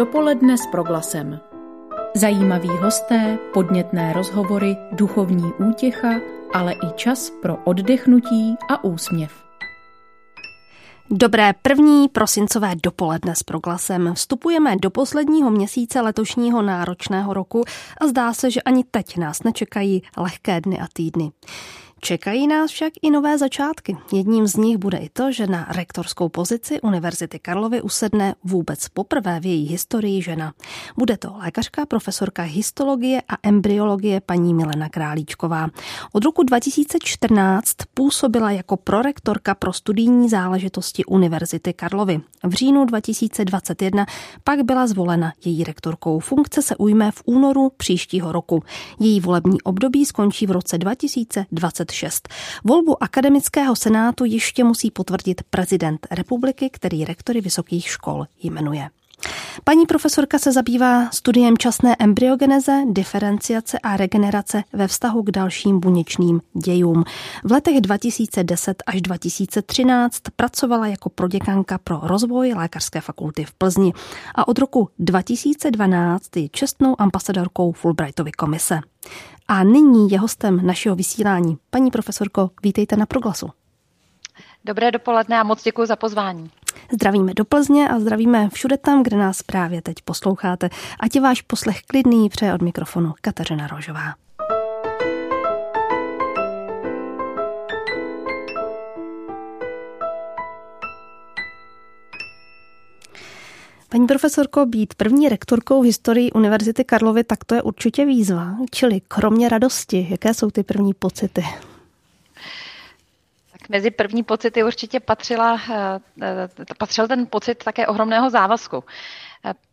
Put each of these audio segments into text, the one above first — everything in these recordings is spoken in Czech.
Dopoledne s proglasem. Zajímaví hosté, podnětné rozhovory, duchovní útěcha, ale i čas pro oddechnutí a úsměv. Dobré první prosincové dopoledne s proglasem. Vstupujeme do posledního měsíce letošního náročného roku a zdá se, že ani teď nás nečekají lehké dny a týdny. Čekají nás však i nové začátky. Jedním z nich bude i to, že na rektorskou pozici Univerzity Karlovy usedne vůbec poprvé v její historii žena. Bude to lékařka, profesorka histologie a embryologie paní Milena Králíčková. Od roku 2014 působila jako prorektorka pro studijní záležitosti Univerzity Karlovy. V říjnu 2021 pak byla zvolena její rektorkou. Funkce se ujme v únoru příštího roku. Její volební období skončí v roce 2020 26. Volbu akademického senátu ještě musí potvrdit prezident republiky, který rektory vysokých škol jmenuje. Paní profesorka se zabývá studiem časné embryogeneze, diferenciace a regenerace ve vztahu k dalším buněčným dějům. V letech 2010 až 2013 pracovala jako proděkanka pro rozvoj Lékařské fakulty v Plzni a od roku 2012 je čestnou ambasadorkou Fulbrightovy komise. A nyní je hostem našeho vysílání. Paní profesorko, vítejte na Proglasu. Dobré dopoledne a moc děkuji za pozvání. Zdravíme do Plzně a zdravíme všude tam, kde nás právě teď posloucháte. Ať je váš poslech klidný, přeje od mikrofonu Kateřina Rožová. Paní profesorko, být první rektorkou v historii Univerzity Karlovy, tak to je určitě výzva. Čili kromě radosti, jaké jsou ty první pocity? Mezi první pocity určitě patřila, eh, eh, patřil ten pocit také ohromného závazku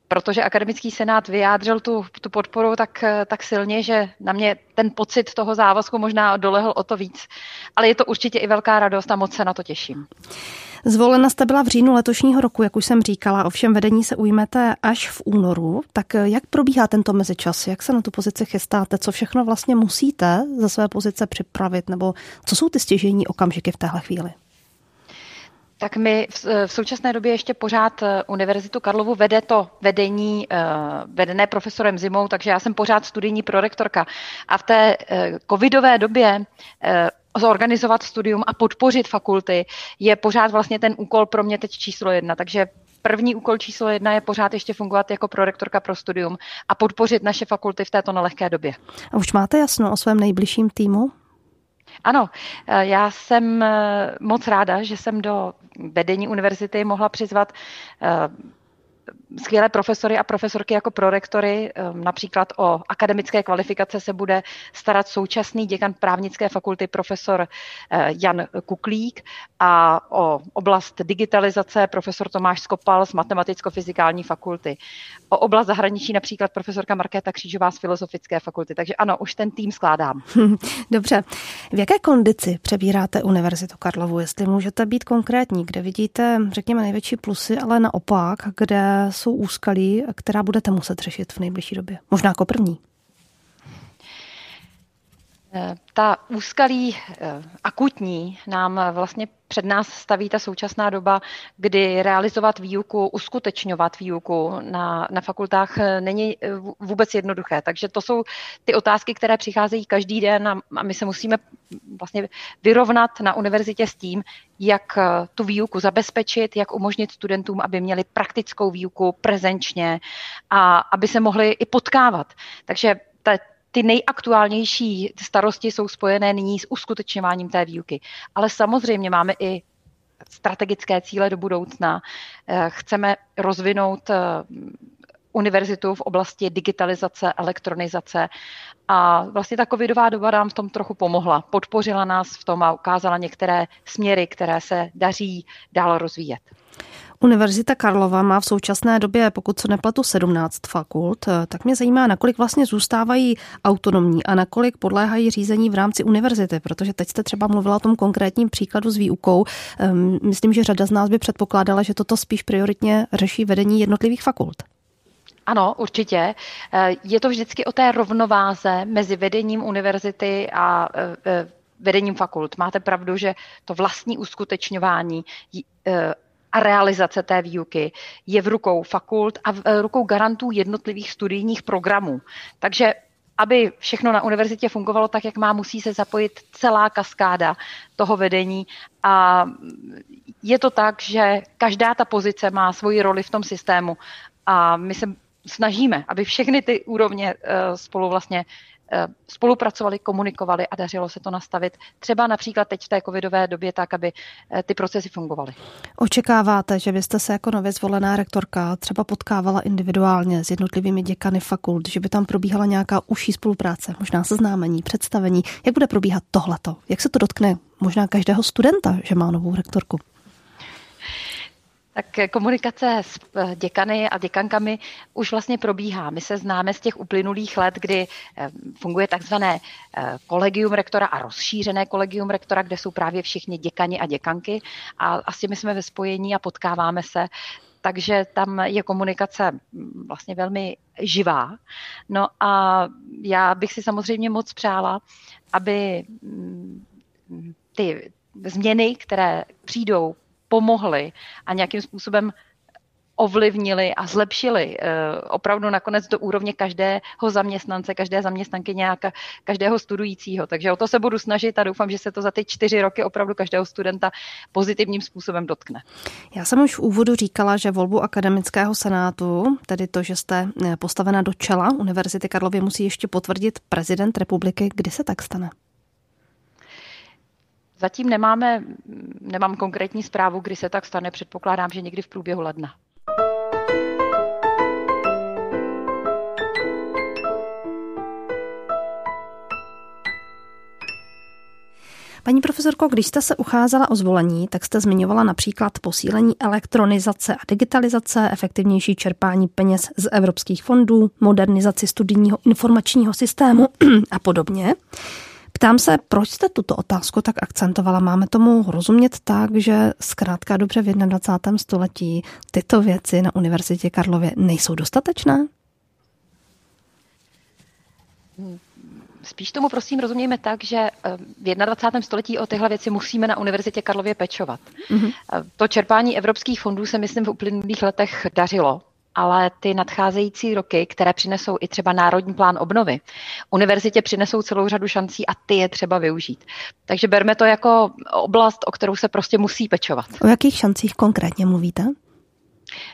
protože akademický senát vyjádřil tu, tu podporu tak, tak silně, že na mě ten pocit toho závazku možná dolehl o to víc. Ale je to určitě i velká radost a moc se na to těším. Zvolena jste byla v říjnu letošního roku, jak už jsem říkala, ovšem vedení se ujmete až v únoru. Tak jak probíhá tento mezičas? Jak se na tu pozici chystáte? Co všechno vlastně musíte ze své pozice připravit? Nebo co jsou ty stěžení okamžiky v téhle chvíli? Tak my v, v současné době ještě pořád eh, Univerzitu Karlovu vede to vedení uh, vedené profesorem Zimou, takže já jsem pořád studijní prorektorka. A v té covidové době zorganizovat studium a podpořit fakulty je pořád vlastně ten úkol pro mě teď číslo jedna. Takže první úkol číslo jedna je pořád ještě fungovat jako prorektorka pro studium a podpořit naše fakulty v této nelehké době. A už máte jasno o svém nejbližším týmu? Ano, eh, já jsem eh, moc ráda, že jsem do vedení univerzity mohla přizvat eh, skvělé profesory a profesorky jako prorektory. Ehm, například o akademické kvalifikace se bude starat současný děkan právnické fakulty profesor eh, Jan Kuklík a o oblast digitalizace profesor Tomáš Skopal z matematicko-fyzikální fakulty. O oblast zahraničí například profesorka Markéta Křížová z filozofické fakulty. Takže ano, už ten tým skládám. Dobře. V jaké kondici přebíráte Univerzitu Karlovu? Jestli můžete být konkrétní, kde vidíte, řekněme, největší plusy, ale naopak, kde jsou úskalí, která budete muset řešit v nejbližší době? Možná jako první. Eh, ta úskalí eh, akutní nám vlastně před nás staví ta současná doba, kdy realizovat výuku, uskutečňovat výuku na, na fakultách eh, není vůbec jednoduché. Takže to jsou ty otázky, které přicházejí každý den a, a my se musíme vlastně vyrovnat na univerzitě s tím, jak tu výuku zabezpečit, jak umožnit studentům, aby měli praktickou výuku prezenčně a aby se mohli i potkávat. Takže ta, ty nejaktuálnější starosti jsou spojené nyní s uskutečňováním té výuky. Ale samozřejmě máme i strategické cíle do budoucna. Eh, chceme rozvinout eh, univerzitu v oblasti digitalizace, elektronizace a vlastně ta covidová doba nám v tom trochu pomohla. Podpořila nás v tom a ukázala některé směry, které se daří dál rozvíjet. Univerzita Karlova má v současné době, pokud se nepletu, 17 fakult, tak mě zajímá, nakolik vlastně zůstávají autonomní a nakolik podléhají řízení v rámci univerzity, protože teď jste třeba mluvila o tom konkrétním příkladu s výukou. Ehm, myslím, že řada z nás by předpokládala, že toto spíš prioritně řeší vedení jednotlivých fakult. Ano, určitě. Eh, je to vždycky o té rovnováze mezi vedením univerzity a eh, eh, vedením fakult. Máte pravdu, že to vlastní uskutečňování a realizace té výuky je v rukou fakult a v rukou garantů jednotlivých studijních programů. Takže aby všechno na univerzitě fungovalo tak, jak má, musí se zapojit celá kaskáda toho vedení a je to tak, že každá ta pozice má svoji roli v tom systému a my se snažíme, aby všechny ty úrovně eh, spolu vlastně Eh, spolupracovali, komunikovali a dařilo se to nastavit třeba například teď v té covidové době tak, aby eh, ty procesy fungovaly. Očekáváte, že byste se jako nově zvolená rektorka třeba potkávala individuálně s jednotlivými děkany fakult, že by tam probíhala nějaká užší spolupráce, možná seznámení, představení. Jak bude probíhat tohleto? Jak se to dotkne možná každého studenta, že má novou rektorku? Tak komunikace s eh, děkany a děkankami už vlastně probíhá. My se známe z těch uplynulých let, kdy eh, funguje takzvané eh, kolegium rektora a rozšířené kolegium rektora, kde jsou právě všichni děkani a děkanky a asi my jsme ve spojení a potkáváme se takže tam je komunikace mm, vlastně velmi živá. No a já bych si samozřejmě moc přála, aby mm, ty změny, které přijdou pomohli a nějakým způsobem ovlivnili a zlepšili eh, opravdu nakonec do úrovně každého zaměstnance, každé zaměstnanky nějaká, každého studujícího. Takže o to se budu snažit a doufám, že se to za ty čtyři roky opravdu každého studenta pozitivním způsobem dotkne. Já jsem už v úvodu říkala, že volbu akademického senátu, tedy to, že jste eh, postavena do čela Univerzity Karlovy, musí ještě potvrdit prezident republiky. Kdy se tak stane? Zatím nemáme, nemám konkrétní zprávu, kdy se tak stane. Předpokládám, že někdy v průběhu ledna. Paní profesorko, když jste se ucházela o zvolení, tak jste zmiňovala například posílení elektronizace a digitalizace, efektivnější čerpání peněz z evropských fondů, modernizaci studijního informačního systému a podobně. Ptám se, proč jste tuto otázku tak akcentovala? Máme tomu rozumět tak, že zkrátka dobře v 21. století tyto věci na Univerzitě Karlově nejsou dostatečné? Spíš tomu prosím rozumějme tak, že eh, v 21. století o tyhle věci musíme na Univerzitě Karlově pečovat. Mm-hmm. To čerpání evropských fondů se, myslím, v uplynulých letech dařilo ale ty nadcházející roky, které přinesou i třeba Národní plán obnovy, univerzitě přinesou celou řadu šancí a ty je třeba využít. Takže berme to jako oblast, o kterou se prostě musí pečovat. O jakých šancích konkrétně mluvíte?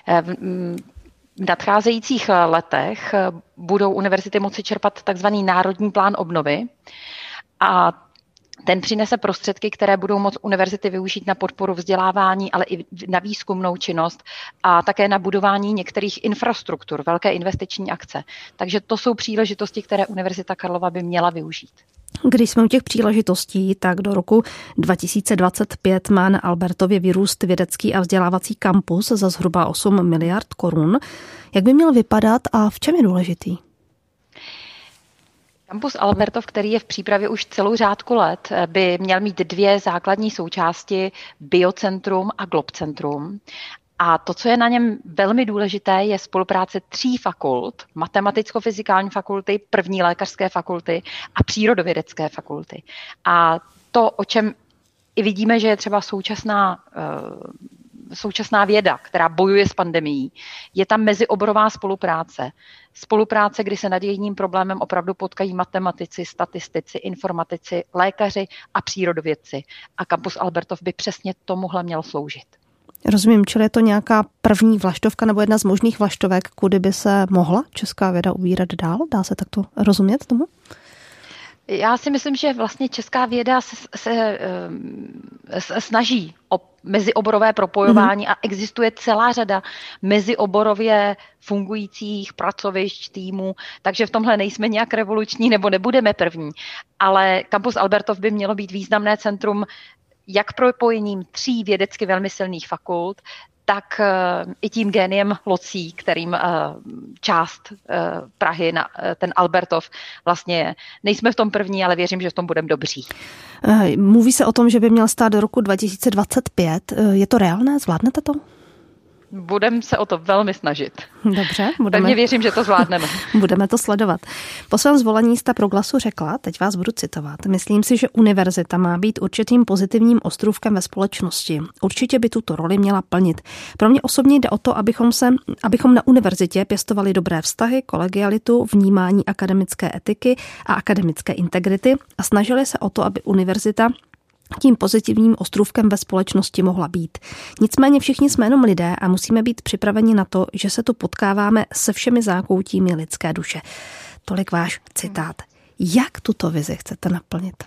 Eh, v nadcházejících letech budou univerzity moci čerpat takzvaný Národní plán obnovy a ten přinese prostředky, které budou moct univerzity využít na podporu vzdělávání, ale i na výzkumnou činnost a také na budování některých infrastruktur, velké investiční akce. Takže to jsou příležitosti, které Univerzita Karlova by měla využít. Když jsme u těch příležitostí, tak do roku 2025 má na Albertově vyrůst vědecký a vzdělávací kampus za zhruba 8 miliard korun. Jak by měl vypadat a v čem je důležitý? Kampus Albertov, který je v přípravě už celou řádku let, by měl mít dvě základní součásti, biocentrum a globcentrum. A to, co je na něm velmi důležité, je spolupráce tří fakult, matematicko-fyzikální fakulty, první lékařské fakulty a přírodovědecké fakulty. A to, o čem i vidíme, že je třeba současná eh, současná věda, která bojuje s pandemií, je tam mezioborová spolupráce. Spolupráce, kdy se nad jedním problémem opravdu potkají matematici, statistici, informatici, lékaři a přírodovědci. A kampus Albertov by přesně tomuhle měl sloužit. Rozumím, čili je to nějaká první vlaštovka nebo jedna z možných vlaštovek, kudy by se mohla česká věda ubírat dál? Dá se takto rozumět tomu? Já si myslím, že vlastně česká věda se, se, se snaží o mezioborové propojování mm-hmm. a existuje celá řada mezioborově fungujících pracovišť, týmů, takže v tomhle nejsme nějak revoluční nebo nebudeme první. Ale kampus Albertov by mělo být významné centrum jak propojením tří vědecky velmi silných fakult, tak eh, i tím géniem locí, kterým eh, část eh, Prahy na ten Albertov vlastně je. Nejsme v tom první, ale věřím, že v tom budeme dobří. Mluví se o tom, že by měl stát do roku 2025. Je to reálné? Zvládnete to? Budeme se o to velmi snažit. Dobře, budeme. Pevně věřím, že to zvládneme. budeme to sledovat. Po svém zvolení jste pro glasu řekla, teď vás budu citovat, myslím si, že univerzita má být určitým pozitivním ostrůvkem ve společnosti. Určitě by tuto roli měla plnit. Pro mě osobně jde o to, abychom, se, abychom na univerzitě pěstovali dobré vztahy, kolegialitu, vnímání akademické etiky a akademické integrity a snažili se o to, aby univerzita tím pozitivním ostrůvkem ve společnosti mohla být. Nicméně všichni jsme jenom lidé a musíme být připraveni na to, že se tu potkáváme se všemi zákoutími lidské duše. Tolik váš citát. Jak tuto vizi chcete naplnit?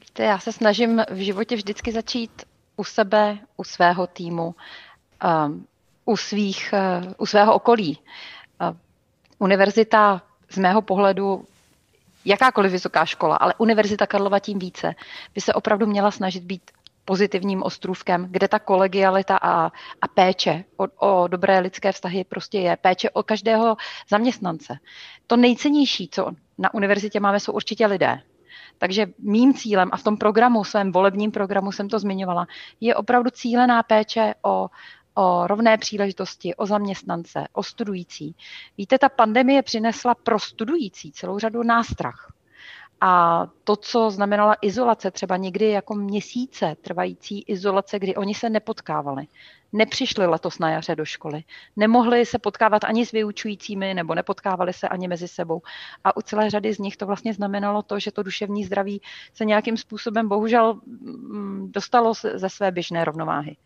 Víte, já se snažím v životě vždycky začít u sebe, u svého týmu, um, u, svých, uh, u svého okolí. Uh, univerzita z mého pohledu jakákoliv vysoká škola, ale Univerzita Karlova tím více, by se opravdu měla snažit být pozitivním ostrůvkem, kde ta kolegialita a, a péče o, o dobré lidské vztahy prostě je. Péče o každého zaměstnance. To nejcennější, co na univerzitě máme, jsou určitě lidé. Takže mým cílem, a v tom programu, svém volebním programu jsem to zmiňovala, je opravdu cílená péče o o rovné příležitosti, o zaměstnance, o studující. Víte, ta pandemie přinesla pro studující celou řadu nástrah. A to, co znamenala izolace, třeba někdy jako měsíce trvající izolace, kdy oni se nepotkávali, nepřišli letos na jaře do školy, nemohli se potkávat ani s vyučujícími, nebo nepotkávali se ani mezi sebou. A u celé řady z nich to vlastně znamenalo to, že to duševní zdraví se nějakým způsobem bohužel mm, dostalo ze své běžné rovnováhy.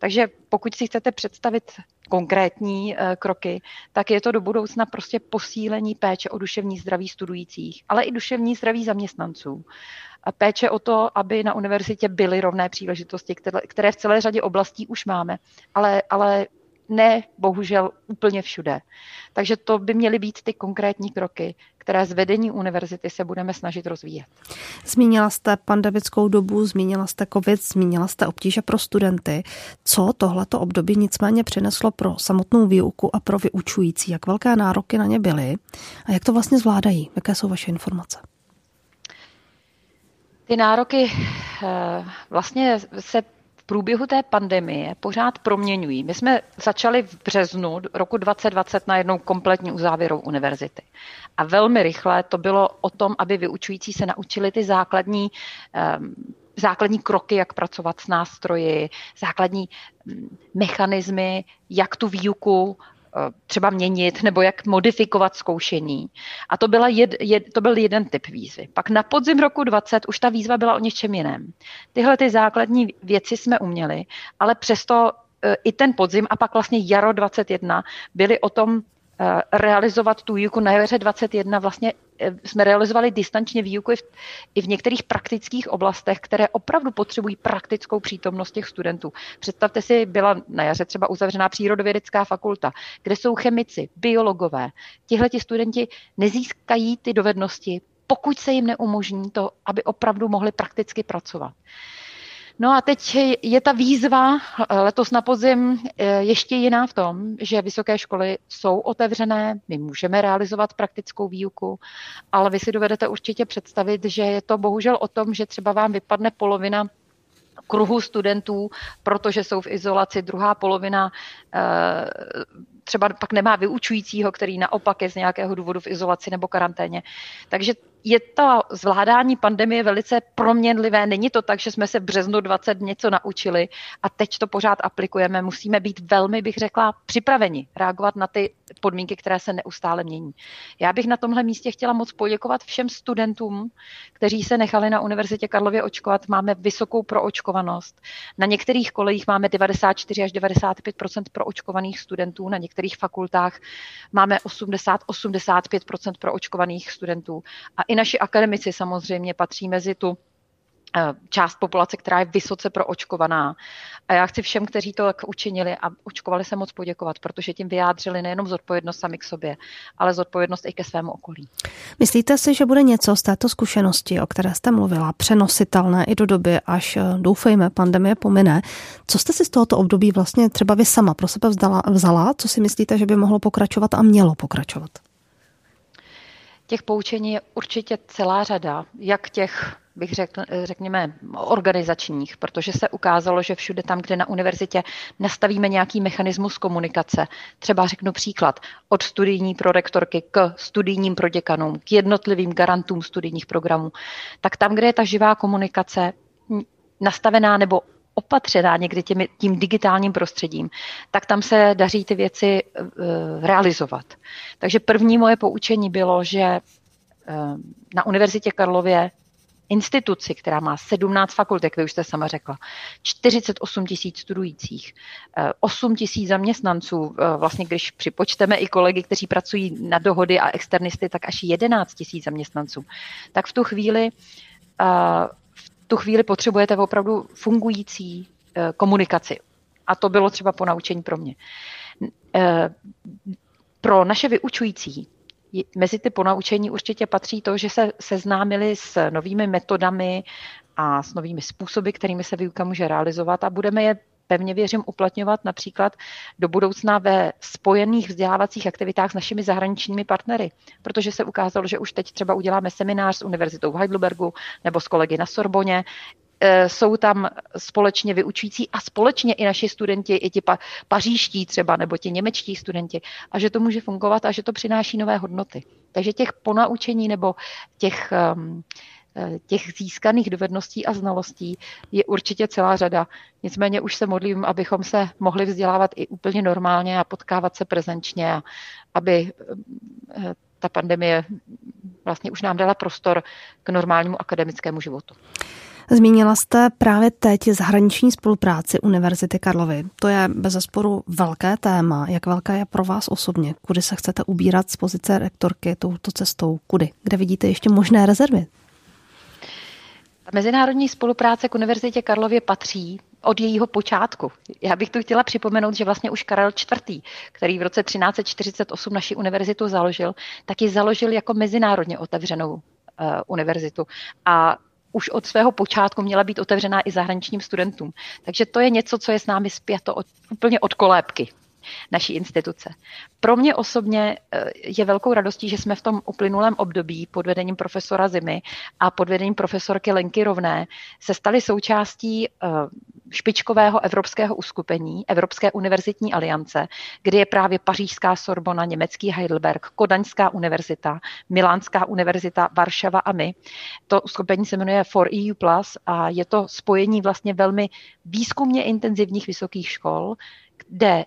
Takže pokud si chcete představit konkrétní eh, kroky, tak je to do budoucna prostě posílení péče o duševní zdraví studujících, ale i duševní zdraví zaměstnanců. A péče o to, aby na univerzitě byly rovné příležitosti, které, které v celé řadě oblastí už máme, ale, ale ne bohužel úplně všude. Takže to by měly být ty konkrétní kroky, které z vedení univerzity se budeme snažit rozvíjet. Zmínila jste pandemickou dobu, zmínila jste covid, zmínila jste obtíže pro studenty. Co tohleto období nicméně přineslo pro samotnou výuku a pro vyučující? Jak velké nároky na ně byly a jak to vlastně zvládají? Jaké jsou vaše informace? Ty nároky eh, vlastně se v průběhu té pandemie pořád proměňují. My jsme začali v březnu roku 2020 na jednou kompletní uzávěrou univerzity. A velmi rychle to bylo o tom, aby vyučující se naučili ty základní um, základní kroky, jak pracovat s nástroji, základní mm, mechanismy, jak tu výuku třeba měnit nebo jak modifikovat zkoušení. A to, byla jed, jed, to byl jeden typ výzvy. Pak na podzim roku 20 už ta výzva byla o něčem jiném. Tyhle ty základní věci jsme uměli, ale přesto eh, i ten podzim a pak vlastně jaro 21 byly o tom Eh, realizovat tu výuku na jaře 21 vlastně eh, jsme realizovali distančně výuku i v, i v některých praktických oblastech, které opravdu potřebují praktickou přítomnost těch studentů. Představte si, byla na jaře třeba uzavřená přírodovědecká fakulta, kde jsou chemici, biologové. Tihle ti studenti nezískají ty dovednosti, pokud se jim neumožní to, aby opravdu mohli prakticky pracovat. No a teď je ta výzva eh, letos na podzim eh, ještě jiná v tom, že vysoké školy jsou otevřené, my můžeme realizovat praktickou výuku, ale vy si dovedete určitě představit, že je to bohužel o tom, že třeba vám vypadne polovina kruhu studentů, protože jsou v izolaci, druhá polovina eh, třeba pak nemá vyučujícího, který naopak je z nějakého důvodu v izolaci nebo karanténě. Takže je to zvládání pandemie velice proměnlivé. Není to tak, že jsme se v březnu 20 něco naučili a teď to pořád aplikujeme. Musíme být velmi, bych řekla, připraveni reagovat na ty podmínky, které se neustále mění. Já bych na tomhle místě chtěla moc poděkovat všem studentům, kteří se nechali na Univerzitě Karlově očkovat. Máme vysokou proočkovanost. Na některých kolejích máme 94 až 95% proočkovaných studentů, na některých fakultách máme 80-85% proočkovaných studentů. A i naši akademici samozřejmě patří mezi tu eh, část populace, která je vysoce proočkovaná. A já chci všem, kteří to tak učinili a očkovali se moc poděkovat, protože tím vyjádřili nejenom zodpovědnost sami k sobě, ale zodpovědnost i ke svému okolí. Myslíte si, že bude něco z této zkušenosti, o které jste mluvila, přenositelné i do doby, až eh, doufejme, pandemie pomine? Co jste si z tohoto období vlastně třeba vy sama pro sebe vzala, vzala? Co si myslíte, že by mohlo pokračovat a mělo pokračovat? Těch poučení je určitě celá řada, jak těch bych řekl, řekněme, organizačních, protože se ukázalo, že všude tam, kde na univerzitě nastavíme nějaký mechanismus komunikace, třeba řeknu příklad, od studijní prorektorky k studijním proděkanům, k jednotlivým garantům studijních programů, tak tam, kde je ta živá komunikace nastavená nebo opatřená někdy těmi, tím digitálním prostředím, tak tam se daří ty věci uh, realizovat. Takže první moje poučení bylo, že uh, na Univerzitě Karlově instituci, která má 17 fakult, jak vy už jste sama řekla, 48 tisíc studujících, 8 eh, tisíc zaměstnanců, vlastně když připočteme i kolegy, kteří pracují na dohody a externisty, tak až 11 tisíc zaměstnanců, tak v tu chvíli tu chvíli potřebujete opravdu fungující eh, komunikaci. A to bylo třeba po naučení pro mě. Eh, pro naše vyučující mezi ty ponaučení určitě patří to, že se seznámili s novými metodami a s novými způsoby, kterými se výuka může realizovat a budeme je pevně věřím uplatňovat například do budoucna ve spojených vzdělávacích aktivitách s našimi zahraničními partnery, protože se ukázalo, že už teď třeba uděláme seminář s univerzitou v Heidelbergu nebo s kolegy na Sorboně, e, jsou tam společně vyučující a společně i naši studenti, i ti pa, paříští třeba, nebo ti němečtí studenti, a že to může fungovat a že to přináší nové hodnoty. Takže těch ponaučení nebo těch um, těch získaných dovedností a znalostí je určitě celá řada. Nicméně už se modlím, abychom se mohli vzdělávat i úplně normálně a potkávat se prezenčně, a aby eh, ta pandemie vlastně už nám dala prostor k normálnímu akademickému životu. Zmínila jste právě teď zahraniční spolupráci Univerzity Karlovy. To je bez zesporu velké téma. Jak velké je pro vás osobně? Kudy se chcete ubírat z pozice rektorky touto cestou? Kudy? Kde vidíte ještě možné rezervy? Mezinárodní spolupráce k Univerzitě Karlově patří od jejího počátku. Já bych tu chtěla připomenout, že vlastně už Karel IV., který v roce 1348 naši univerzitu založil, tak ji založil jako mezinárodně otevřenou uh, univerzitu. A už od svého počátku měla být otevřená i zahraničním studentům. Takže to je něco, co je s námi zpěto od, úplně od kolébky naší instituce. Pro mě osobně eh, je velkou radostí, že jsme v tom uplynulém období pod vedením profesora Zimy a pod vedením profesorky Lenky Rovné se stali součástí eh, špičkového evropského uskupení Evropské univerzitní aliance, kde je právě Pařížská Sorbona, německý Heidelberg, Kodaňská univerzita, Milánská univerzita, Varšava a my. To uskupení se jmenuje For EU Plus a je to spojení vlastně velmi výzkumně intenzivních vysokých škol, kde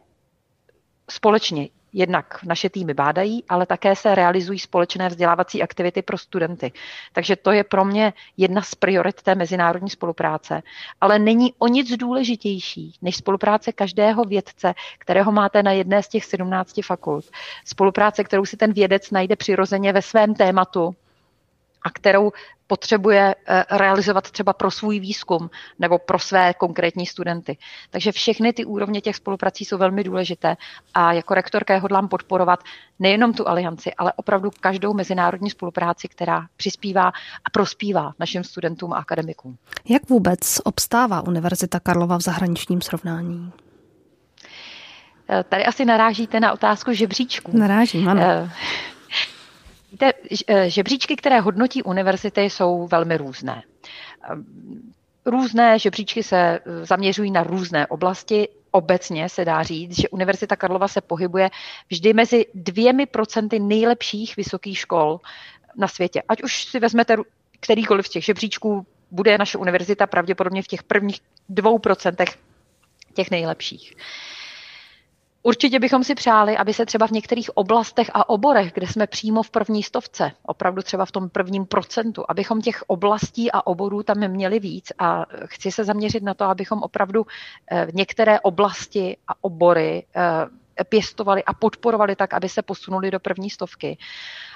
společně jednak naše týmy bádají, ale také se realizují společné vzdělávací aktivity pro studenty. Takže to je pro mě jedna z priorit té mezinárodní spolupráce. Ale není o nic důležitější než spolupráce každého vědce, kterého máte na jedné z těch 17 fakult. Spolupráce, kterou si ten vědec najde přirozeně ve svém tématu, a kterou potřebuje eh, realizovat třeba pro svůj výzkum nebo pro své konkrétní studenty. Takže všechny ty úrovně těch spoluprací jsou velmi důležité a jako rektorka hodlám podporovat nejenom tu alianci, ale opravdu každou mezinárodní spolupráci, která přispívá a prospívá našim studentům a akademikům. Jak vůbec obstává Univerzita Karlova v zahraničním srovnání? Eh, tady asi narážíte na otázku žebříčků. Narážím, ano. Uh, Víte, eh, žebříčky, které hodnotí univerzity, jsou velmi různé. Ehm, různé žebříčky se eh, zaměřují na různé oblasti. Obecně se dá říct, že Univerzita Karlova se pohybuje vždy mezi dvěmi procenty nejlepších vysokých škol na světě. Ať už si vezmete kterýkoliv z těch žebříčků, bude naše univerzita pravděpodobně v těch prvních dvou procentech těch nejlepších. Určitě bychom si přáli, aby se třeba v některých oblastech a oborech, kde jsme přímo v první stovce, opravdu třeba v tom prvním procentu, abychom těch oblastí a oborů tam měli víc a chci se zaměřit na to, abychom opravdu eh, některé oblasti a obory eh, pěstovali a podporovali tak, aby se posunuli do první stovky.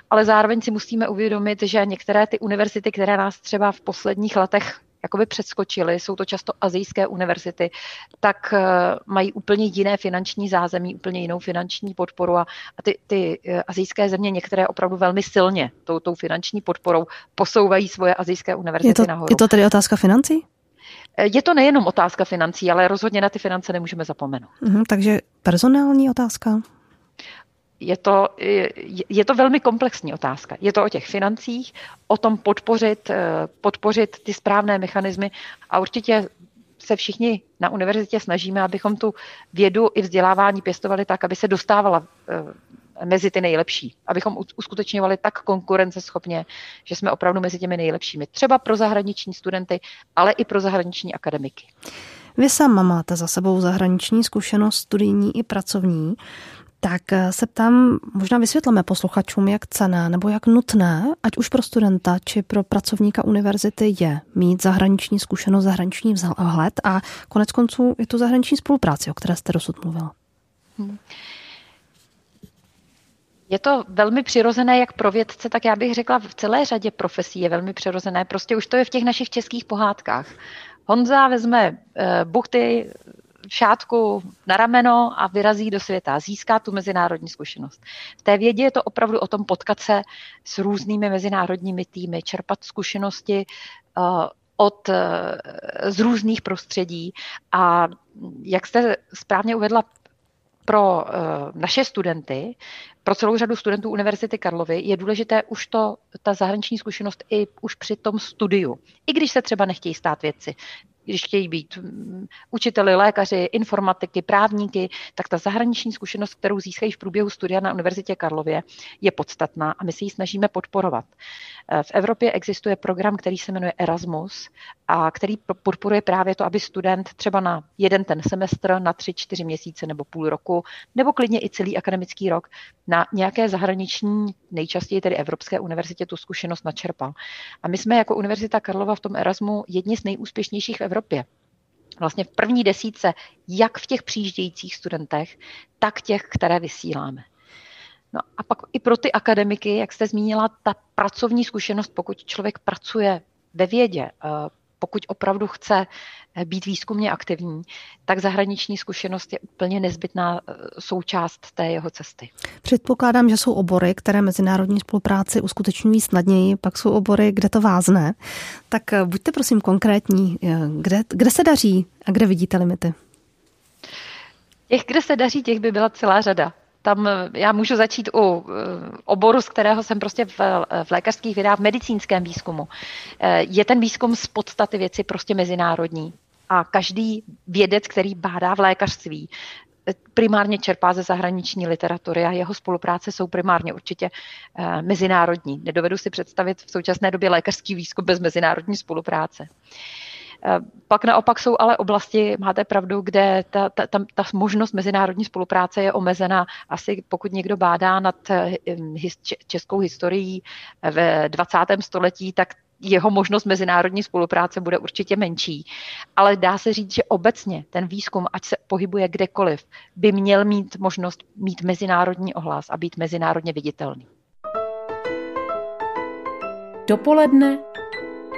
Ale zároveň si musíme uvědomit, že některé ty univerzity, které nás třeba v posledních letech jakoby předskočily, jsou to často azijské univerzity, tak eh, mají úplně jiné finanční zázemí, úplně jinou finanční podporu a, a ty, ty eh, azijské země některé opravdu velmi silně tou, tou finanční podporou posouvají svoje azijské univerzity je to, nahoru. Je to tedy otázka financí? Eh, je to nejenom otázka financí, ale rozhodně na ty finance nemůžeme zapomenout. Mhm, takže personální otázka? Je to, je to velmi komplexní otázka. Je to o těch financích, o tom podpořit, eh, podpořit ty správné mechanismy a určitě se všichni na univerzitě snažíme, abychom tu vědu i vzdělávání pěstovali tak, aby se dostávala eh, mezi ty nejlepší, abychom uskutečňovali tak konkurenceschopně, že jsme opravdu mezi těmi nejlepšími. Třeba pro zahraniční studenty, ale i pro zahraniční akademiky. Vy sama máte za sebou zahraniční zkušenost studijní i pracovní. Tak eh, se ptám, možná vysvětlíme posluchačům, jak cené nebo jak nutné, ať už pro studenta či pro pracovníka univerzity je mít zahraniční zkušenost, zahraniční vhled a konec konců je to zahraniční spolupráce, o které jste dosud mluvila. Hmm. Je to velmi přirozené jak pro vědce, tak já bych řekla v celé řadě profesí je velmi přirozené. Prostě už to je v těch našich českých pohádkách. Honza vezme eh, buchty šátku na rameno a vyrazí do světa, získá tu mezinárodní zkušenost. V té vědě je to opravdu o tom potkat se s různými mezinárodními týmy, čerpat zkušenosti uh, od, uh, z různých prostředí a jak jste správně uvedla, pro uh, naše studenty, pro celou řadu studentů Univerzity Karlovy je důležité už to, ta zahraniční zkušenost i už při tom studiu. I když se třeba nechtějí stát věci když chtějí být mm, učiteli, lékaři, informatiky, právníky, tak ta zahraniční zkušenost, kterou získají v průběhu studia na Univerzitě Karlově, je podstatná a my si ji snažíme podporovat. Eh, v Evropě existuje program, který se jmenuje Erasmus a který podporuje právě to, aby student třeba na jeden ten semestr, na tři, čtyři měsíce nebo půl roku, nebo klidně i celý akademický rok na nějaké zahraniční, nejčastěji tedy Evropské univerzitě, tu zkušenost načerpal. A my jsme jako Univerzita Karlova v tom Erasmu jedni z nejúspěšnějších v Evropě. Vlastně v první desíce, jak v těch přijíždějících studentech, tak těch, které vysíláme. No a pak i pro ty akademiky, jak jste zmínila, ta pracovní zkušenost, pokud člověk pracuje ve vědě, eh, pokud opravdu chce eh, být výzkumně aktivní, tak zahraniční zkušenost je úplně nezbytná eh, součást té jeho cesty. Předpokládám, že jsou obory, které mezinárodní spolupráci uskutečňují snadněji, pak jsou obory, kde to vázne. Tak buďte prosím konkrétní, kde, kde se daří a kde vidíte limity? Těch, kde se daří, těch by byla celá řada tam eh, já můžu začít u eh, oboru, z kterého jsem prostě v, v lékařských vědách, v medicínském výzkumu. Eh, je ten výzkum z podstaty věci prostě mezinárodní. A každý vědec, který bádá v lékařství, primárně čerpá ze zahraniční literatury a jeho spolupráce jsou primárně určitě mezinárodní. Nedovedu si představit v současné době lékařský výzkum bez mezinárodní spolupráce. Eh, pak naopak jsou ale oblasti, máte pravdu, kde ta, ta, ta, ta možnost mezinárodní spolupráce je omezena. Asi pokud někdo bádá nad eh, českou historií eh, ve 20. století, tak jeho možnost mezinárodní spolupráce bude určitě menší. Ale dá se říct, že obecně ten výzkum, ať se pohybuje kdekoliv, by měl mít možnost mít mezinárodní ohlas a být mezinárodně viditelný. Dopoledne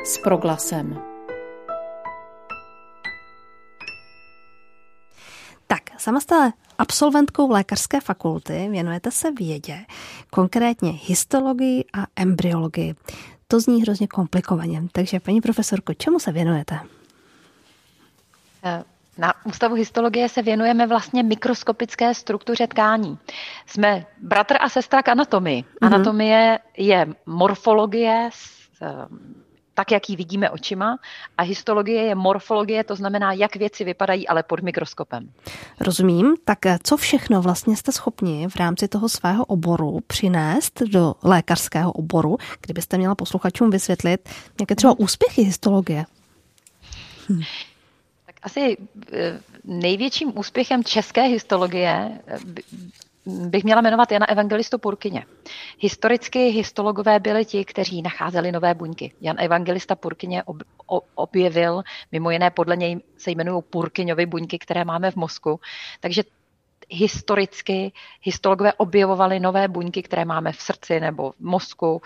s proglasem. Tak, sama jste absolventkou lékařské fakulty, věnujete se vědě, konkrétně histologii a embryologii. To zní hrozně komplikovaně. Takže, paní profesorko, čemu se věnujete? Eh, na Ústavu histologie se věnujeme vlastně mikroskopické struktuře tkání. Jsme bratr a sestra k anatomii. Mm-hmm. Anatomie je morfologie, tak, jak ji vidíme očima. A histologie je morfologie, to znamená, jak věci vypadají, ale pod mikroskopem. Rozumím. Tak eh, co všechno vlastně jste schopni v rámci toho svého oboru přinést do lékařského oboru, kdybyste měla posluchačům vysvětlit, jaké třeba úspěchy histologie? Hm. Tak asi eh, největším úspěchem české histologie eh, bych měla jmenovat Jana Evangelistu Purkyně. Historicky histologové byli ti, kteří nacházeli nové buňky. Jan Evangelista Purkyně ob, objevil, mimo jiné podle něj se jmenují Purkyňovy buňky, které máme v mozku. Takže historicky histologové objevovali nové buňky, které máme v srdci nebo v mozku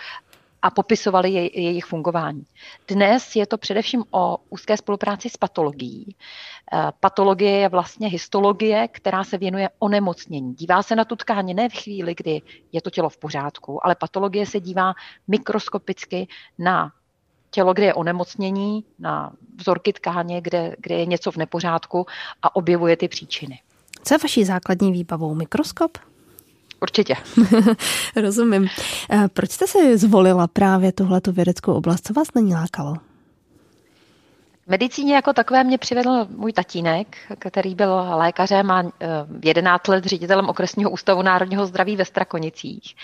a popisovali jej, jejich fungování. Dnes je to především o úzké spolupráci s patologií. Eh, patologie je vlastně histologie, která se věnuje onemocnění. Dívá se na tu tkáně ne v chvíli, kdy je to tělo v pořádku, ale patologie se dívá mikroskopicky na tělo, kde je onemocnění, na vzorky tkáně, kde, kde je něco v nepořádku a objevuje ty příčiny. Co je vaší základní výbavou? Mikroskop? Určitě. Rozumím. Eh, proč jste si zvolila právě tuhletu vědeckou oblast? Co vás není lákalo? Medicíně jako takové mě přivedl můj tatínek, který byl lékařem a 11 let ředitelem okresního ústavu národního zdraví ve Strakonicích.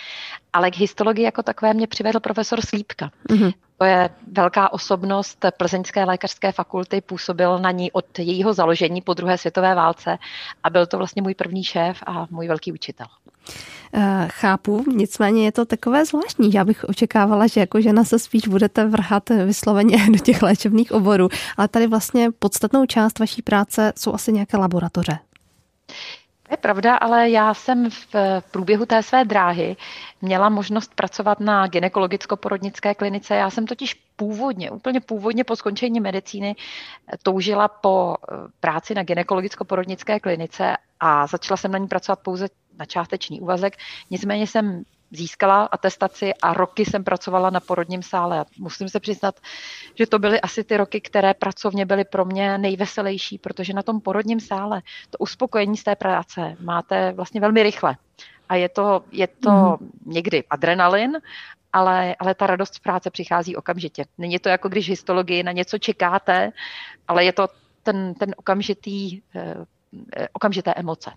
Ale k histologii jako takové mě přivedl profesor Slípka. Mm-hmm. To je velká osobnost Plzeňské lékařské fakulty, působil na ní od jejího založení po druhé světové válce a byl to vlastně můj první šéf a můj velký učitel. Eh, chápu, nicméně je to takové zvláštní. Já bych očekávala, že jako žena se spíš budete vrhat vysloveně do těch léčebných oborů, ale tady vlastně podstatnou část vaší práce jsou asi nějaké laboratoře. Je pravda, ale já jsem v průběhu té své dráhy měla možnost pracovat na gynekologicko-porodnické klinice. Já jsem totiž původně, úplně původně po skončení medicíny toužila po eh, práci na gynekologicko-porodnické klinice a začala jsem na ní pracovat pouze na částečný úvazek. Nicméně jsem získala atestaci a roky jsem pracovala na porodním sále. Musím se přiznat, že to byly asi ty roky, které pracovně byly pro mě nejveselější, protože na tom porodním sále to uspokojení z té práce máte vlastně velmi rychle. A je to, je to mm. někdy adrenalin, ale, ale ta radost z práce přichází okamžitě. Není to jako když histologii na něco čekáte, ale je to ten, ten okamžitý, eh, okamžité emoce.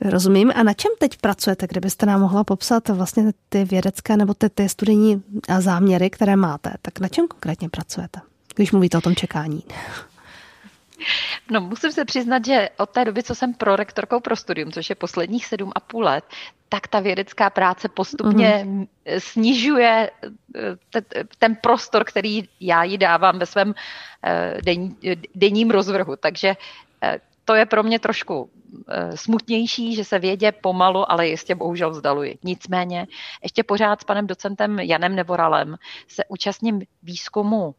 Rozumím. A na čem teď pracujete, kdybyste nám mohla popsat vlastně ty vědecké nebo ty, ty studijní záměry, které máte? Tak na čem konkrétně pracujete, když mluvíte o tom čekání? No, musím se přiznat, že od té doby, co jsem prorektorkou pro studium, což je posledních sedm a půl let, tak ta vědecká práce postupně mm-hmm. snižuje eh, ten prostor, který já jí dávám ve svém eh, denním rozvrhu. Takže to je pro mě trošku eh, smutnější, že se vědě pomalu, ale jistě bohužel vzdaluji. Nicméně ještě pořád s panem docentem Janem Nevoralem se účastním výzkumu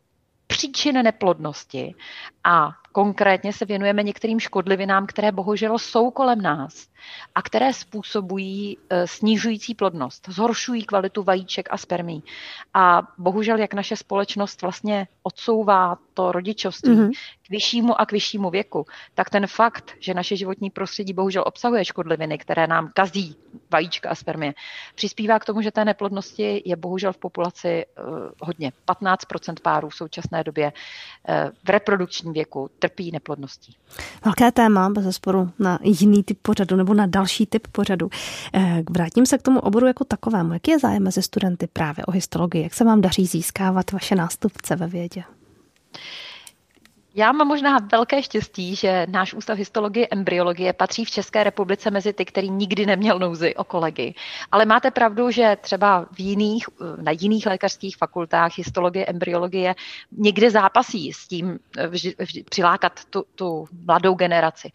příčin neplodnosti a konkrétně se věnujeme některým škodlivinám, které bohužel jsou kolem nás a které způsobují eh, snižující plodnost, zhoršují kvalitu vajíček a spermí. A bohužel, jak naše společnost vlastně odsouvá to rodičovství mm-hmm. k vyššímu a k vyššímu věku, tak ten fakt, že naše životní prostředí bohužel obsahuje škodliviny, které nám kazí vajíčka a spermie, přispívá k tomu, že té neplodnosti je bohužel v populaci uh, hodně. 15% párů v současné době uh, v reprodukčním věku trpí neplodností. Velké téma, bez zesporu, na jiný typ pořadu nebo na další typ pořadu. Eh, vrátím se k tomu oboru jako takovému. Jaký je zájem mezi studenty právě o histologii? Jak se vám daří získávat vaše nástupce ve vědě? Já mám možná velké štěstí, že náš ústav histologie embryologie patří v České republice mezi ty, který nikdy neměl nouzy o kolegy. Ale máte pravdu, že třeba v jiných, na jiných lékařských fakultách histologie, embryologie někde zápasí s tím vždy, vždy, přilákat tu, tu mladou generaci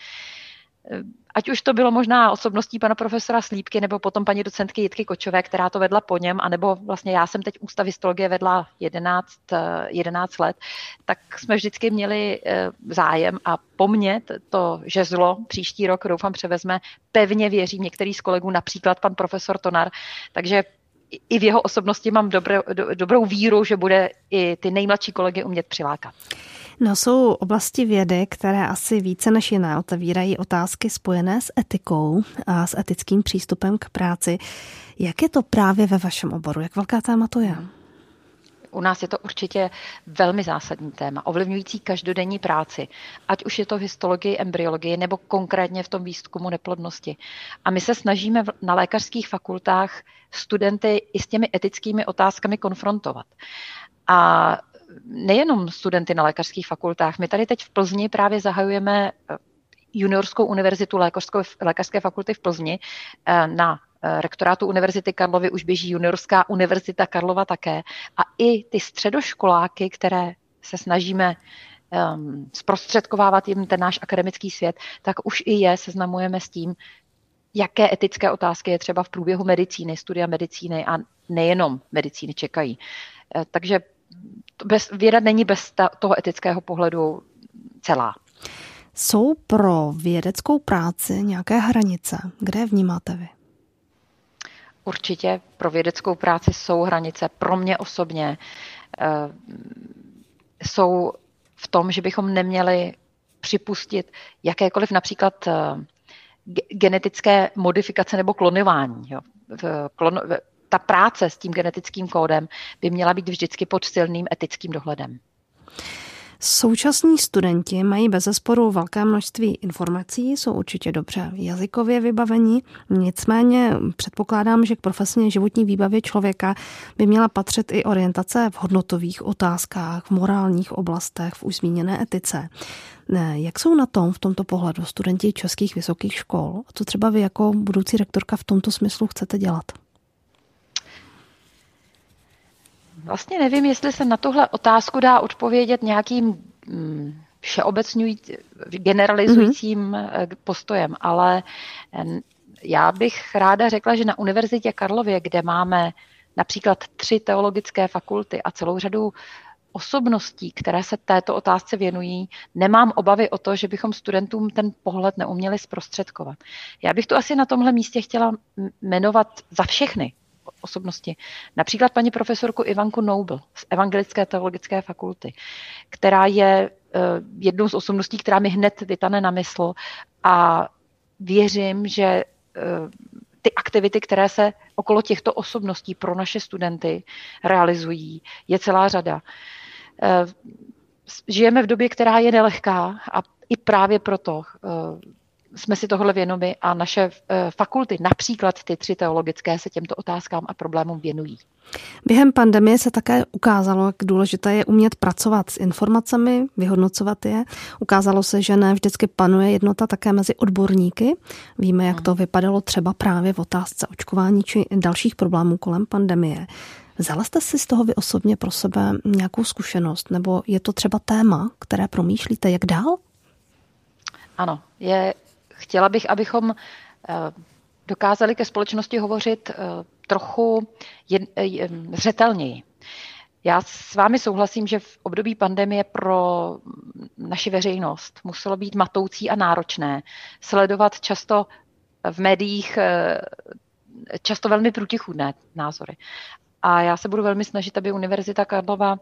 ať už to bylo možná osobností pana profesora Slípky, nebo potom paní docentky Jitky Kočové, která to vedla po něm, anebo vlastně já jsem teď ústav histologie vedla 11, 11 let, tak jsme vždycky měli eh, zájem a po mně to žezlo příští rok, doufám, převezme, pevně věřím některý z kolegů, například pan profesor Tonar, takže i v jeho osobnosti mám dobrou, do, dobrou víru, že bude i ty nejmladší kolegy umět přilákat. No jsou oblasti vědy, které asi více než jiné otevírají otázky spojené s etikou a s etickým přístupem k práci. Jak je to právě ve vašem oboru? Jak velká téma to je? u nás je to určitě velmi zásadní téma, ovlivňující každodenní práci, ať už je to v histologii, embryologii nebo konkrétně v tom výzkumu neplodnosti. A my se snažíme na lékařských fakultách studenty i s těmi etickými otázkami konfrontovat. A nejenom studenty na lékařských fakultách. My tady teď v Plzni právě zahajujeme eh, juniorskou univerzitu lékařské fakulty v Plzni eh, na eh, rektorátu Univerzity Karlovy už běží juniorská univerzita Karlova také. A i ty středoškoláky, které se snažíme um, zprostředkovávat jim ten náš akademický svět, tak už i je seznamujeme s tím, jaké etické otázky je třeba v průběhu medicíny, studia medicíny a nejenom medicíny čekají. Takže bez, věda není bez ta, toho etického pohledu celá. Jsou pro vědeckou práci nějaké hranice? Kde je vnímáte vy? Určitě pro vědeckou práci jsou hranice. Pro mě osobně uh, jsou v tom, že bychom neměli připustit jakékoliv například uh, genetické modifikace nebo klonování. Jo. Klon, ta práce s tím genetickým kódem by měla být vždycky pod silným etickým dohledem. Současní studenti mají bez zesporu velké množství informací, jsou určitě dobře jazykově vybavení, nicméně předpokládám, že k profesně životní výbavě člověka by měla patřit i orientace v hodnotových otázkách, v morálních oblastech, v už zmíněné etice. Jak jsou na tom v tomto pohledu studenti českých vysokých škol? Co třeba vy jako budoucí rektorka v tomto smyslu chcete dělat? Vlastně nevím, jestli se na tuhle otázku dá odpovědět nějakým mm, všeobecňujícím, generalizujícím mm-hmm. postojem, ale já bych ráda řekla, že na Univerzitě Karlově, kde máme například tři teologické fakulty a celou řadu osobností, které se této otázce věnují, nemám obavy o to, že bychom studentům ten pohled neuměli zprostředkovat. Já bych tu asi na tomhle místě chtěla jmenovat za všechny osobnosti. Například paní profesorku Ivanku Noble z Evangelické teologické fakulty, která je eh, jednou z osobností, která mi hned vytane na mysl a věřím, že eh, ty aktivity, které se okolo těchto osobností pro naše studenty realizují, je celá řada. Eh, žijeme v době, která je nelehká a i právě proto jsme si tohle věnomi a naše eh, fakulty, například ty tři teologické, se těmto otázkám a problémům věnují. Během pandemie se také ukázalo, jak důležité je umět pracovat s informacemi, vyhodnocovat je. Ukázalo se, že ne vždycky panuje jednota také mezi odborníky. Víme, jak to vypadalo třeba právě v otázce očkování či dalších problémů kolem pandemie. Vzala jste si z toho vy osobně pro sebe nějakou zkušenost, nebo je to třeba téma, které promýšlíte, jak dál? Ano, je chtěla bych, abychom eh, dokázali ke společnosti hovořit eh, trochu eh, zřetelněji. Já s vámi souhlasím, že v období pandemie pro naši veřejnost muselo být matoucí a náročné sledovat často v médiích často velmi průtichudné názory. A já se budu velmi snažit, aby Univerzita Karlova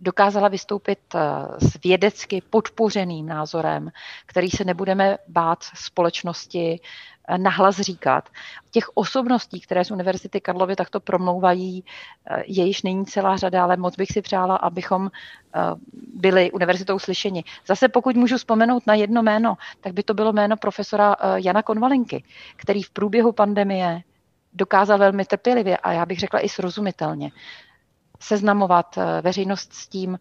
dokázala vystoupit eh, s vědecky podpořeným názorem, který se nebudeme bát společnosti eh, nahlas říkat. Těch osobností, které z Univerzity Karlovy takto promlouvají, eh, je již není celá řada, ale moc bych si přála, abychom byli univerzitou slyšeni. Zase pokud můžu vzpomenout na jedno jméno, tak by to bylo jméno profesora Jana Konvalinky, který v průběhu pandemie dokázal velmi trpělivě a já bych řekla i srozumitelně seznamovat eh, veřejnost s tím,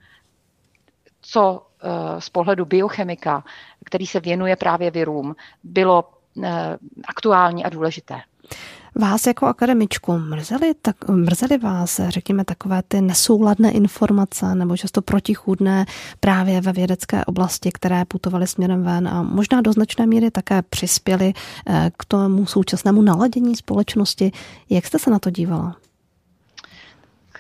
co eh, z pohledu biochemika, který se věnuje právě virům, bylo eh, aktuální a důležité. Vás jako akademičku mrzeli, tak, mrzeli vás, řekněme, takové ty nesouladné informace nebo často protichůdné právě ve vědecké oblasti, které putovaly směrem ven a možná do značné míry také přispěly k tomu současnému naladění společnosti. Jak jste se na to dívala?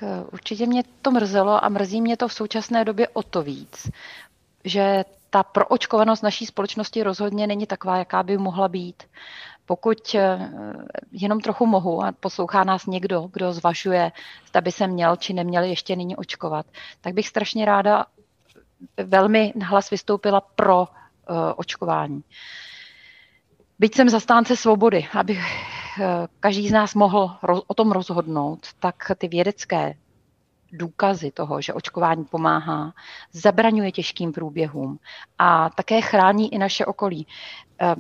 Eh, určitě mě to mrzelo a mrzí mě to v současné době o to víc, že ta proočkovanost naší společnosti rozhodně není taková, jaká by mohla být. Pokud eh, jenom trochu mohu a poslouchá nás někdo, kdo zvažuje, zda by se měl či neměl ještě nyní očkovat, tak bych strašně ráda velmi nahlas vystoupila pro uh, očkování. Byť jsem zastánce svobody, aby Eh, každý z nás mohl o tom rozhodnout, tak ty vědecké důkazy toho, že očkování pomáhá, zabraňuje těžkým průběhům a také chrání i naše okolí. Eh,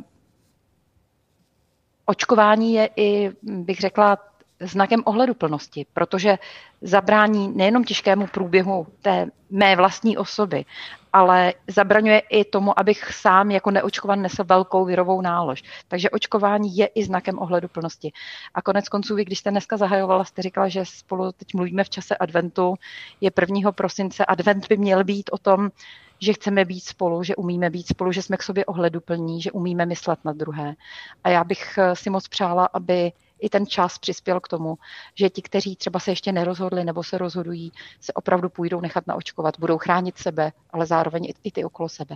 očkování je i, bych řekla, znakem ohleduplnosti, protože zabrání nejenom těžkému průběhu té mé vlastní osoby, ale zabraňuje i tomu, abych sám jako neočkovan nesl velkou virovou nálož. Takže očkování je i znakem ohleduplnosti. A konec konců, vy když jste dneska zahajovala, jste říkala, že spolu teď mluvíme v čase adventu, je 1. prosince. Advent by měl být o tom, že chceme být spolu, že umíme být spolu, že jsme k sobě ohleduplní, že umíme myslet na druhé. A já bych si moc přála, aby i ten čas přispěl k tomu, že ti, kteří třeba se ještě nerozhodli nebo se rozhodují, se opravdu půjdou nechat naočkovat, budou chránit sebe, ale zároveň i ty okolo sebe.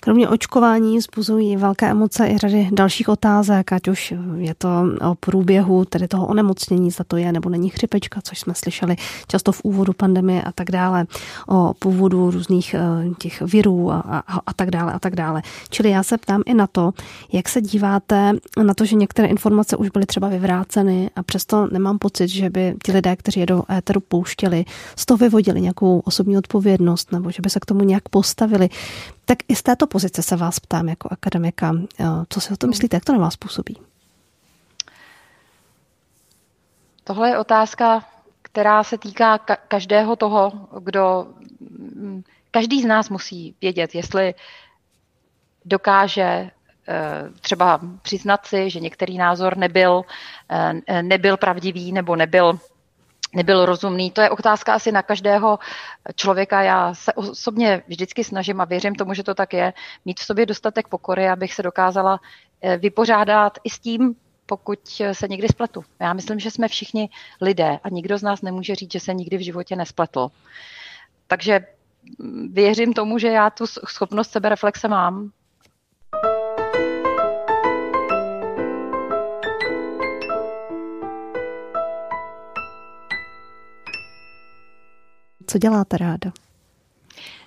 Kromě očkování zbuzují velké emoce i řady dalších otázek, ať už je to o průběhu tedy toho onemocnění, za to je nebo není chřipečka, což jsme slyšeli často v úvodu pandemie a tak dále, o původu různých eh, těch virů a, a, a tak dále a tak dále. Čili já se ptám i na to, jak se díváte na to, že některé informace už byly třeba vyvráceny a přesto nemám pocit, že by ti lidé, kteří je do éteru pouštěli, z toho vyvodili nějakou osobní odpovědnost nebo že by se k tomu nějak postavili. Tak i z této pozice se vás ptám jako akademika, eh, co si o to myslíte, jak to na vás působí? Tohle je otázka, která se týká každého toho, kdo. Mm, každý z nás musí vědět, jestli dokáže třeba přiznat si, že některý názor nebyl, eh, nebyl pravdivý nebo nebyl nebyl rozumný. To je otázka asi na každého člověka. Já se osobně vždycky snažím a věřím tomu, že to tak je, mít v sobě dostatek pokory, abych se dokázala eh, vypořádat i s tím, pokud se někdy spletu. Já myslím, že jsme všichni lidé a nikdo z nás nemůže říct, že se nikdy v životě nespletl. Takže věřím tomu, že já tu schopnost sebereflexe mám Co děláte ráda?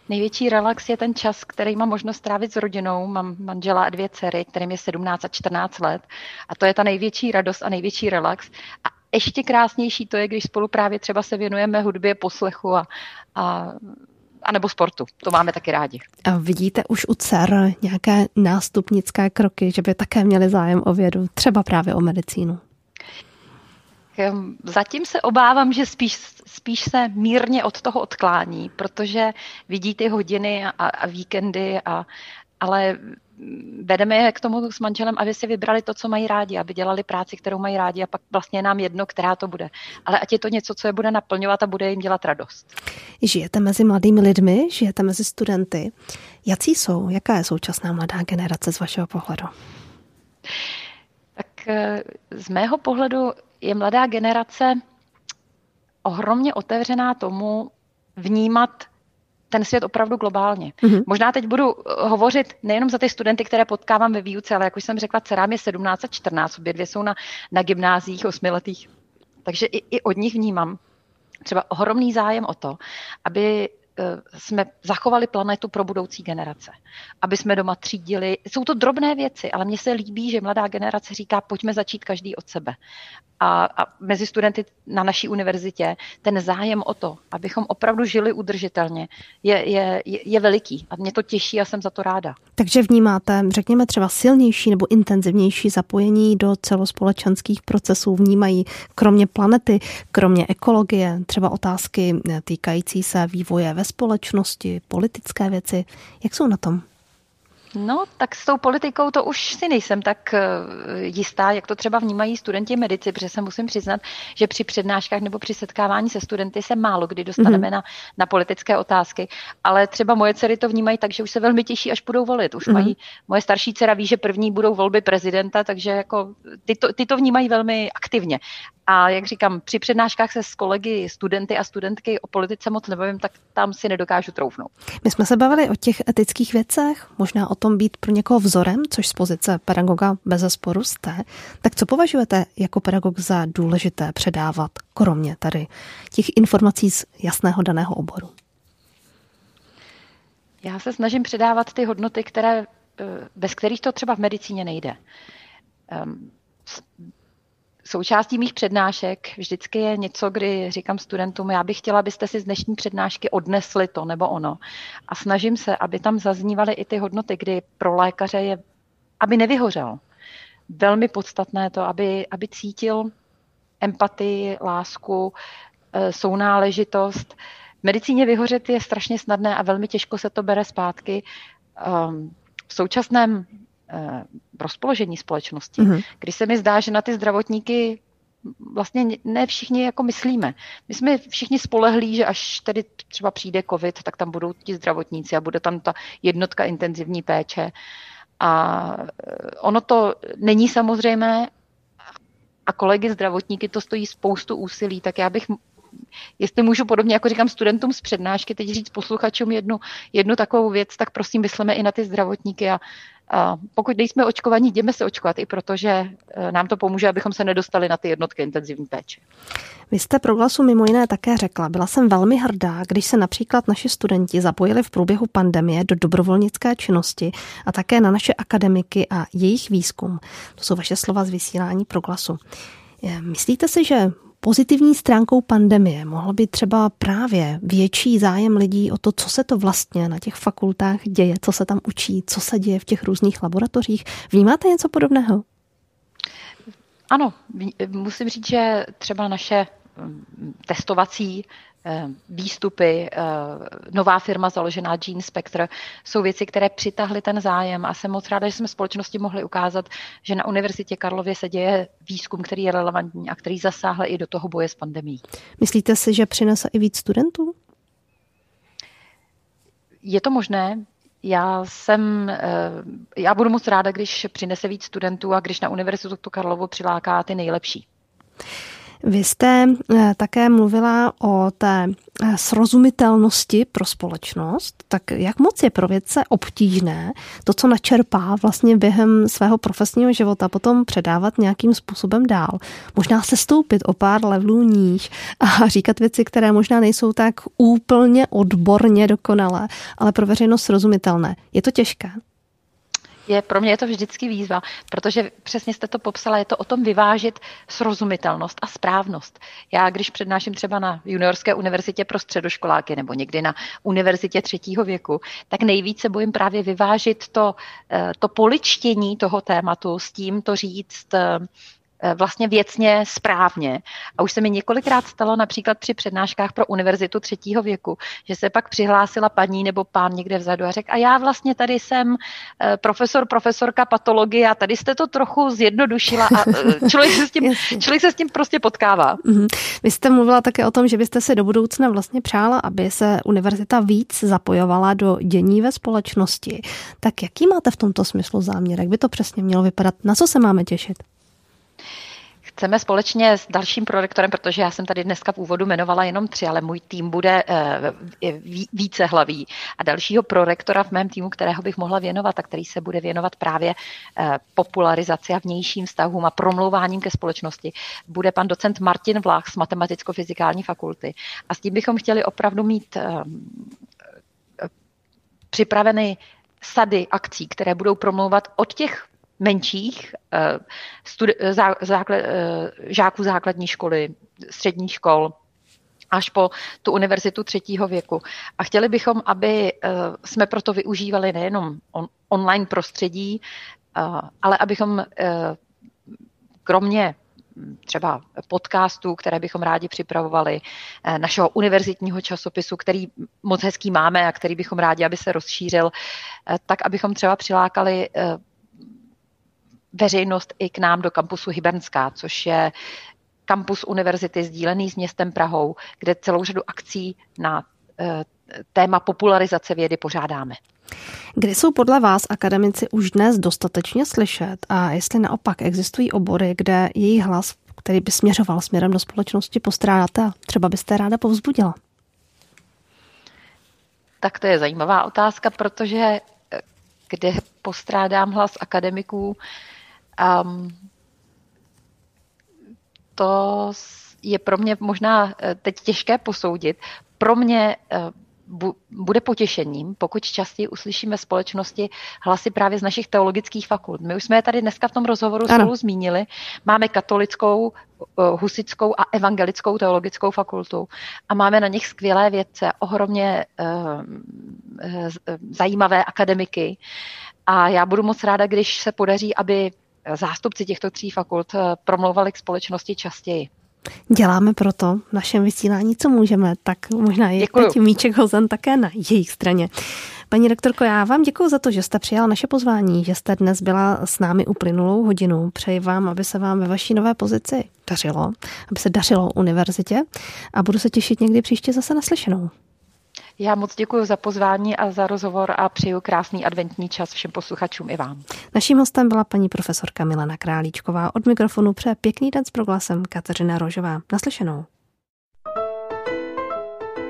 Největší relax je ten čas, který mám možnost trávit s rodinou. Mám manžela a dvě dcery, kterým je 17 a 14 let. A to je ta největší radost a největší relax. A ještě krásnější to je, když spolu právě třeba se věnujeme hudbě, poslechu a, a a nebo sportu. To máme taky rádi. A vidíte už u dcer nějaké nástupnické kroky, že by také měli zájem o vědu, třeba právě o medicínu? Ehm, zatím se obávám, že spíš, spíš se mírně od toho odklání, protože vidí ty hodiny a, a víkendy, a, ale vedeme je k tomu s manželem, aby si vybrali to, co mají rádi, aby dělali práci, kterou mají rádi a pak vlastně nám jedno, která to bude. Ale ať je to něco, co je bude naplňovat a bude jim dělat radost. Žijete mezi mladými lidmi, žijete mezi studenty. Jací jsou? Jaká je současná mladá generace z vašeho pohledu? Tak eh, z mého pohledu je mladá generace ohromně otevřená tomu vnímat ten svět opravdu globálně. Mm-hmm. Možná teď budu eh, hovořit nejenom za ty studenty, které potkávám ve výuce, ale jak už jsem řekla, dcerám je 17 a 14, obě dvě jsou na, na gymnázích osmiletých. Takže i, i od nich vnímám třeba ohromný zájem o to, aby jsme zachovali planetu pro budoucí generace. Aby jsme doma třídili. Jsou to drobné věci, ale mně se líbí, že mladá generace říká, pojďme začít každý od sebe. A, a mezi studenty na naší univerzitě ten zájem o to, abychom opravdu žili udržitelně, je, je, je veliký. A mě to těší a jsem za to ráda. Takže vnímáte, řekněme třeba silnější nebo intenzivnější zapojení do celospolečenských procesů, vnímají kromě planety, kromě ekologie, třeba otázky týkající se vývoje ve společnosti, politické věci. Jak jsou na tom? No, tak s tou politikou to už si nejsem tak eh, jistá, jak to třeba vnímají studenti medici, protože se musím přiznat, že při přednáškách nebo při setkávání se studenty se málo kdy dostaneme mm-hmm. na, na politické otázky, ale třeba moje dcery to vnímají tak, že už se velmi těší, až budou volit. Už mm-hmm. mají, moje starší dcera ví, že první budou volby prezidenta, takže jako ty to, ty to vnímají velmi aktivně. A jak říkám, při přednáškách se s kolegy, studenty a studentky o politice moc nebavím, tak tam si nedokážu troufnout. My jsme se bavili o těch etických věcech, možná o tom být pro někoho vzorem, což z pozice pedagoga bez zesporu jste. Tak co považujete jako pedagog za důležité předávat, kromě tady těch informací z jasného daného oboru? Já se snažím předávat ty hodnoty, které, eh, bez kterých to třeba v medicíně nejde. Součástí mých přednášek vždycky je něco, kdy říkám studentům, já bych chtěla, abyste si z dnešní přednášky odnesli to nebo ono. A snažím se, aby tam zaznívaly i ty hodnoty, kdy pro lékaře je, aby nevyhořel. Velmi podstatné to, aby, aby cítil empatii, lásku, e, sounáležitost. V medicíně vyhořet je strašně snadné a velmi těžko se to bere zpátky. Ehm, v současném rozpoložení společnosti, mm-hmm. kdy se mi zdá, že na ty zdravotníky vlastně ne všichni jako myslíme. My jsme všichni spolehlí, že až tedy třeba přijde covid, tak tam budou ti zdravotníci a bude tam ta jednotka intenzivní péče. A eh, ono to není samozřejmé a kolegy zdravotníky to stojí spoustu úsilí, tak já bych jestli můžu podobně, jako říkám studentům z přednášky, teď říct posluchačům jednu, jednu takovou věc, tak prosím myslíme i na ty zdravotníky a a pokud nejsme očkovaní, jdeme se očkovat, i protože e, nám to pomůže, abychom se nedostali na ty jednotky intenzivní péče. Vy jste pro glasu mimo jiné také řekla, byla jsem velmi hrdá, když se například naši studenti zapojili v průběhu pandemie do dobrovolnické činnosti a také na naše akademiky a jejich výzkum. To jsou vaše slova z vysílání pro glasu. Myslíte si, že pozitivní stránkou pandemie mohl být třeba právě větší zájem lidí o to, co se to vlastně na těch fakultách děje, co se tam učí, co se děje v těch různých laboratořích. Vnímáte něco podobného? Ano, musím říct, že třeba naše mm, testovací výstupy, eh, nová firma založená Gene Spectre, jsou věci, které přitahly ten zájem a jsem moc ráda, že jsme společnosti mohli ukázat, že na Univerzitě Karlově se děje výzkum, který je relevantní a který zasáhl i do toho boje s pandemí. Myslíte si, že přinese i víc studentů? Je to možné, já jsem, eh, já budu moc ráda, když přinese víc studentů a když na Univerzitu Karlovu přiláká ty nejlepší. Vy jste eh, také mluvila o té eh, srozumitelnosti pro společnost, tak jak moc je pro vědce obtížné to, co načerpá vlastně během svého profesního života, potom předávat nějakým způsobem dál. Možná se stoupit o pár levelů níž a říkat věci, které možná nejsou tak úplně odborně dokonalé, ale pro veřejnost srozumitelné. Je to těžké? Je pro mě je to vždycky výzva, protože přesně jste to popsala, je to o tom vyvážit srozumitelnost a správnost. Já, když přednáším třeba na juniorské univerzitě pro středoškoláky nebo někdy na univerzitě třetího věku, tak nejvíce bojím právě vyvážit to, eh, to poličtění toho tématu s tím to říct eh, vlastně věcně správně. A už se mi několikrát stalo například při přednáškách pro univerzitu třetího věku, že se pak přihlásila paní nebo pán někde vzadu a řekl, a já vlastně tady jsem eh, profesor, profesorka patologie a tady jste to trochu zjednodušila a eh, člověk se s tím, člověk se s tím prostě potkává. Mm-hmm. Vy jste mluvila také o tom, že byste se do budoucna vlastně přála, aby se univerzita víc zapojovala do dění ve společnosti. Tak jaký máte v tomto smyslu záměr? Jak by to přesně mělo vypadat? Na co se máme těšit? Chceme společně s dalším prorektorem, protože já jsem tady dneska v úvodu jmenovala jenom tři, ale můj tým bude eh, více hlaví. A dalšího prorektora v mém týmu, kterého bych mohla věnovat a který se bude věnovat právě eh, popularizaci a vnějším vztahům a promlouváním ke společnosti, bude pan docent Martin Vlach z Matematicko-fyzikální fakulty. A s tím bychom chtěli opravdu mít eh, připraveny sady akcí, které budou promlouvat od těch menších eh, studi- eh, zá, základ, eh, žáků základní školy, středních škol, až po tu univerzitu třetího věku. A chtěli bychom, aby jsme proto využívali nejenom on, online prostředí, ale abychom kromě třeba podcastů, které bychom rádi připravovali, našeho univerzitního časopisu, který moc hezký máme a který bychom rádi, aby se rozšířil, tak abychom třeba přilákali veřejnost i k nám do kampusu Hybernská, což je kampus univerzity sdílený s městem Prahou, kde celou řadu akcí na eh, téma popularizace vědy pořádáme. Kde jsou podle vás akademici už dnes dostatečně slyšet a jestli naopak existují obory, kde jejich hlas, který by směřoval směrem do společnosti, postrádáte a třeba byste ráda povzbudila? Tak to je zajímavá otázka, protože eh, kde postrádám hlas akademiků, Um, to je pro mě možná eh, teď těžké posoudit. Pro mě eh, bude potěšením, pokud častěji uslyšíme společnosti hlasy právě z našich teologických fakult. My už jsme je tady dneska v tom rozhovoru ano. spolu zmínili. Máme katolickou, eh, husickou a evangelickou teologickou fakultu a máme na nich skvělé vědce, ohromně zajímavé akademiky. A já budu moc ráda, když se podaří, aby zástupci těchto tří fakult eh, promlouvali k společnosti častěji. Děláme proto v našem vysílání, co můžeme, tak možná je Děkuju. teď míček hozen také na jejich straně. Paní rektorko, já vám děkuji za to, že jste přijala naše pozvání, že jste dnes byla s námi uplynulou hodinu. Přeji vám, aby se vám ve vaší nové pozici dařilo, aby se dařilo univerzitě a budu se těšit někdy příště zase naslyšenou. Já moc děkuji za pozvání a za rozhovor a přeju krásný adventní čas všem posluchačům i vám. Naším hostem byla paní profesorka Milena Králíčková. Od mikrofonu pře pěkný den s proglasem Kateřina Rožová. Naslyšenou.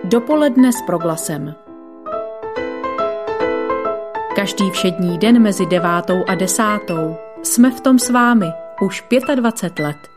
Dopoledne s proglasem. Každý všední den mezi devátou a desátou jsme v tom s vámi už 25 let.